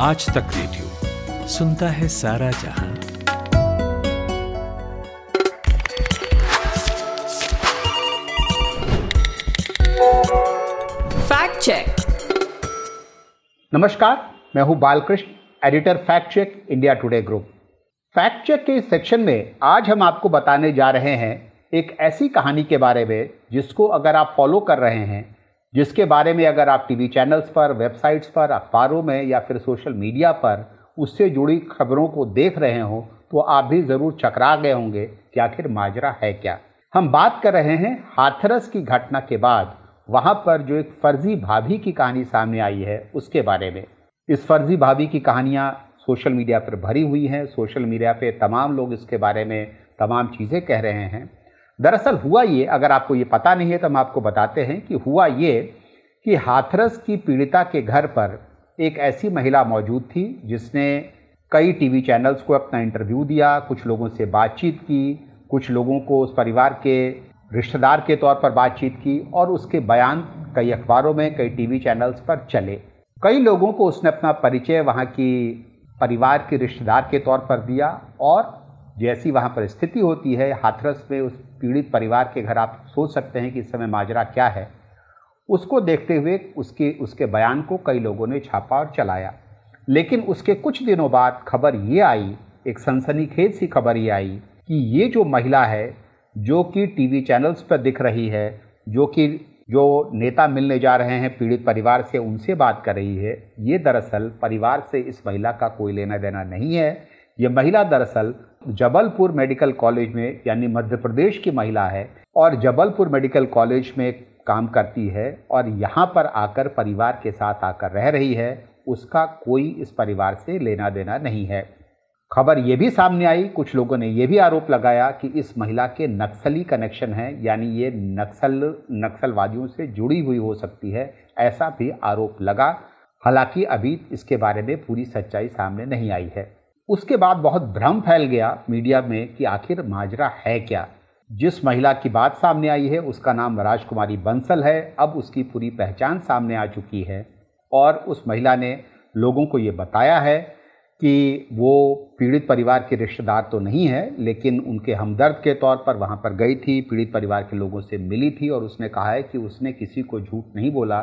आज तक रेडियो। सुनता है सारा जहाँ। फैक्ट चेक नमस्कार मैं हूँ Balakrishna editor fact check India Today group fact check के इस सेक्शन में आज हम आपको बताने जा रहे हैं एक ऐसी कहानी के बारे में जिसको अगर आप फॉलो कर रहे हैं जिसके बारे में अगर आप टीवी चैनल्स पर, वेबसाइट्स पर, अखबारों में या फिर सोशल मीडिया पर उससे जुड़ी खबरों को देख रहे हो तो आप भी ज़रूर चकरा गए होंगे कि आखिर माजरा है क्या। हम बात कर रहे हैं हाथरस की घटना के बाद वहाँ पर जो एक फर्जी भाभी की कहानी सामने आई है, उसके बारे में। इस फर्जी भाभी की कहानियाँ सोशल मीडिया पर भरी हुई हैं, सोशल मीडिया पे तमाम लोग इसके बारे में तमाम चीज़ें कह रहे हैं। दरअसल हुआ ये, अगर आपको ये पता नहीं है तो हम आपको बताते हैं कि हुआ ये कि हाथरस की पीड़िता के घर पर एक ऐसी महिला मौजूद थी जिसने कई टीवी चैनल्स को अपना इंटरव्यू दिया, कुछ लोगों से बातचीत की, कुछ लोगों को उस परिवार के रिश्तेदार के तौर पर बातचीत की और उसके बयान कई अखबारों में, कई टीवी चैनल्स पर चले। कई लोगों को उसने अपना परिचय वहाँ की परिवार के रिश्तेदार के तौर पर दिया और जैसी वहाँ पर स्थिति होती है, हाथरस में उस पीड़ित परिवार के घर आप सोच सकते हैं कि इस समय माजरा क्या है। उसको देखते हुए उसके उसके बयान को कई लोगों ने छापा और चलाया। लेकिन उसके कुछ दिनों बाद खबर ये आई, एक सनसनीखेज सी खबर ये आई कि ये जो महिला है, जो कि टीवी चैनल्स पर दिख रही है, जो कि, जो नेता मिलने जा रहे हैं, पीड़ित परिवार से उनसे बात कर रही है, ये दरअसल परिवार से इस महिला का कोई लेना देना नहीं है। ये महिला दरअसल जबलपुर मेडिकल कॉलेज में, यानी मध्य प्रदेश की महिला है, और जबलपुर मेडिकल कॉलेज में काम करती है, और यहाँ पर आकर परिवार के साथ आकर रह रही है, उसका कोई इस परिवार से लेना देना नहीं है। खबर ये भी सामने आई, कुछ लोगों ने यह भी आरोप लगाया कि इस महिला के नक्सली कनेक्शन है, यानी ये नक्सल, नक्सलवादियों से जुड़ी हुई हो सकती है, ऐसा भी आरोप लगा। हालाँकि अभी इसके बारे में पूरी सच्चाई सामने नहीं आई है। उसके बाद बहुत भ्रम फैल गया मीडिया में कि आखिर माजरा है क्या। जिस महिला की बात सामने आई है, उसका नाम राजकुमारी बंसल है। अब उसकी पूरी पहचान सामने आ चुकी है और उस महिला ने लोगों को ये बताया है कि वो पीड़ित परिवार के रिश्तेदार तो नहीं है, लेकिन उनके हमदर्द के तौर पर वहाँ पर गई थी, पीड़ित परिवार के लोगों से मिली थी और उसने कहा है कि उसने किसी को झूठ नहीं बोला।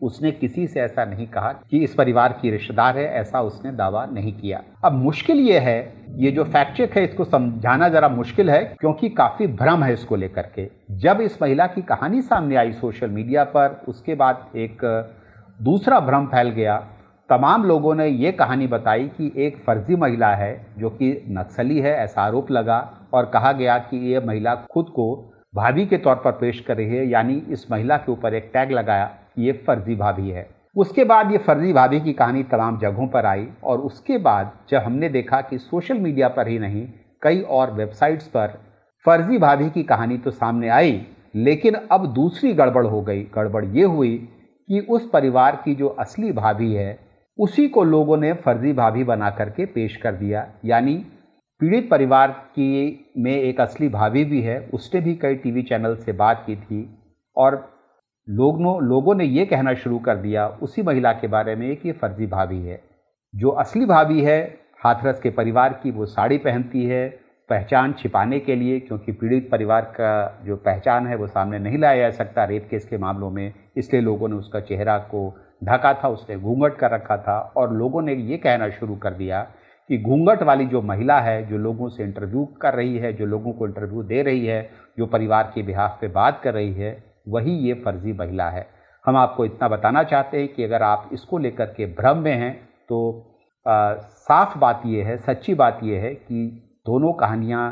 उसने किसी से ऐसा नहीं कहा कि इस परिवार की रिश्तेदार है, ऐसा उसने दावा नहीं किया। अब मुश्किल ये है, ये जो फैक्ट चेक है, इसको समझाना जरा मुश्किल है, क्योंकि काफ़ी भ्रम है इसको लेकर के। जब इस महिला की कहानी सामने आई सोशल मीडिया पर, उसके बाद एक दूसरा भ्रम फैल गया। तमाम लोगों ने ये कहानी बताई कि एक फर्जी महिला है, जो कि नक्सली है, ऐसा आरोप लगा और कहा गया कि ये महिला खुद को भाभी के तौर पर पेश कर रही है, यानी इस महिला के ऊपर एक टैग लगाया। ये फर्जी भाभी है। उसके बाद ये फर्जी भाभी की कहानी तमाम जगहों पर आई और उसके बाद जब हमने देखा कि सोशल मीडिया पर ही नहीं, कई और वेबसाइट्स पर फर्जी भाभी की कहानी तो सामने आई, लेकिन अब दूसरी गड़बड़ हो गई। गड़बड़ ये हुई कि उस परिवार की जो असली भाभी है, उसी को लोगों ने फर्जी भाभी बना करके पेश कर दिया। यानी पीड़ित परिवार की में एक असली भाभी भी है, उसने भी कई टीवी चैनल से बात की थी और लोगों लोगों ने ये कहना शुरू कर दिया उसी महिला के बारे में कि फर्जी भाभी है। जो असली भाभी है हाथरस के परिवार की वो साड़ी पहनती है, पहचान छिपाने के लिए, क्योंकि पीड़ित परिवार का जो पहचान है वो सामने नहीं लाया जा सकता रेप केस के मामलों में, इसलिए लोगों ने उसका चेहरा को ढका था, उसने घूंघट कर रखा था, और लोगों ने ये कहना शुरू कर दिया कि घूंघट वाली जो महिला है, जो लोगों से इंटरव्यू कर रही है, जो लोगों को इंटरव्यू दे रही है, जो परिवार के बिहाफ पे बात कर रही है वही ये फर्जी महिला है। हम आपको इतना बताना चाहते हैं कि अगर आप इसको लेकर के भ्रम में हैं तो आ, साफ़ बात ये है सच्ची बात ये है कि दोनों कहानियाँ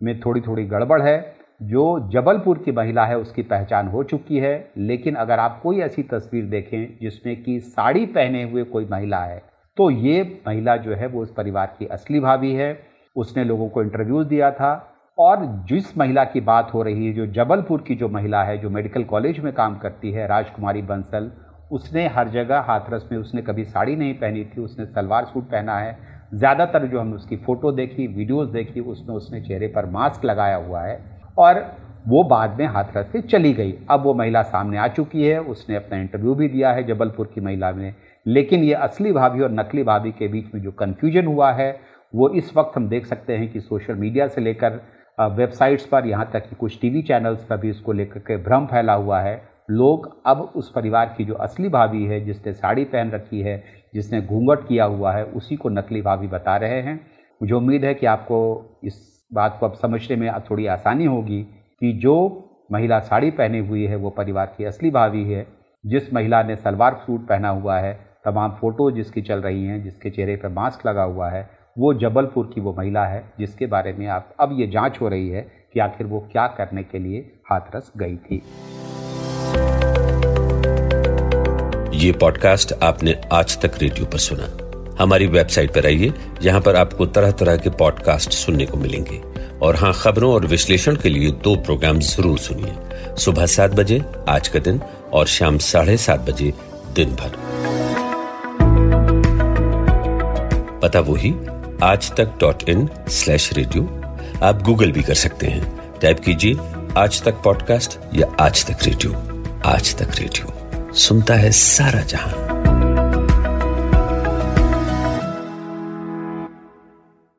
में थोड़ी थोड़ी गड़बड़ है। जो जबलपुर की महिला है उसकी पहचान हो चुकी है। लेकिन अगर आप कोई ऐसी तस्वीर देखें जिसमें कि साड़ी पहने हुए कोई महिला है तो ये महिला जो है वो उस परिवार की असली भाभी है। उसने लोगों को इंटरव्यूज़ दिया था। और जिस महिला की बात हो रही है, जो जबलपुर की जो महिला है, जो मेडिकल कॉलेज में काम करती है, राजकुमारी बंसल, उसने हर जगह हाथरस में उसने कभी साड़ी नहीं पहनी थी, उसने सलवार सूट पहना है। ज़्यादातर जो हमने उसकी फ़ोटो देखी, वीडियोस देखी, उसमें उसने चेहरे पर मास्क लगाया हुआ है और वो बाद में हाथरस से चली गई। अब वो महिला सामने आ चुकी है, उसने अपना इंटरव्यू भी दिया है जबलपुर की महिला ने लेकिन ये असली भाभी और नकली भाभी के बीच में जो कन्फ्यूज़न हुआ है, वो इस वक्त हम देख सकते हैं कि सोशल मीडिया से लेकर वेबसाइट्स पर, यहाँ तक कि कुछ टीवी चैनल्स पर भी इसको लेकर के भ्रम फैला हुआ है। लोग अब उस परिवार की जो असली भाभी है, जिसने साड़ी पहन रखी है, जिसने घूंघट किया हुआ है, उसी को नकली भाभी बता रहे हैं। मुझे उम्मीद है कि आपको इस बात को अब समझने में थोड़ी आसानी होगी कि जो महिला साड़ी पहनी हुई है, वो परिवार की असली भाभी है। जिस महिला ने सलवार सूट पहना हुआ है, तमाम फ़ोटो जिसकी चल रही हैं, जिसके चेहरे पर मास्क लगा हुआ है वो जबलपुर की वो महिला है, जिसके बारे में आप, अब ये जाँच हो रही है कि आखिर वो क्या करने के लिए हाथरस गई थी। ये पॉडकास्ट आपने आज तक रेडियो पर सुना। हमारी वेबसाइट पर आइए, यहाँ पर आपको तरह तरह के पॉडकास्ट सुनने को मिलेंगे। और हाँ खबरों और विश्लेषण के लिए दो प्रोग्राम ज़रूर सुनिए। सुबह सात बजे, आज का दिन, और शाम साढ़े सात बजे, दिन भर। पता वही Aaj Tak dot in slash radio. आप गूगल भी कर सकते हैं। टाइप कीजिए, आज तक पॉडकास्ट या आज तक रेडियो। आज तक रेडियो। सुनता है सारा जहाँ।